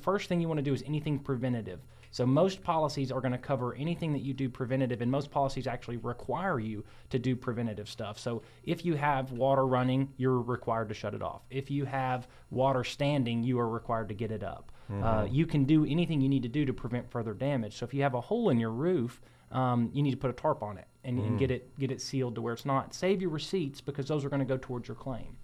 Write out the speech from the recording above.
First thing you want to do is anything preventative. So most policies are going to cover anything that you do preventative, and most policies actually require you to do preventative stuff. So if you have water running, you're required to shut it off. If you have water standing, you are required to get it up. Uh, mm-hmm. you can do anything you need to do to prevent further damage. So if you have a hole in your roof, um, you need to put a tarp on it and, and mm. get it get it sealed to where it's not. Save your receipts because those are going to go towards your claim.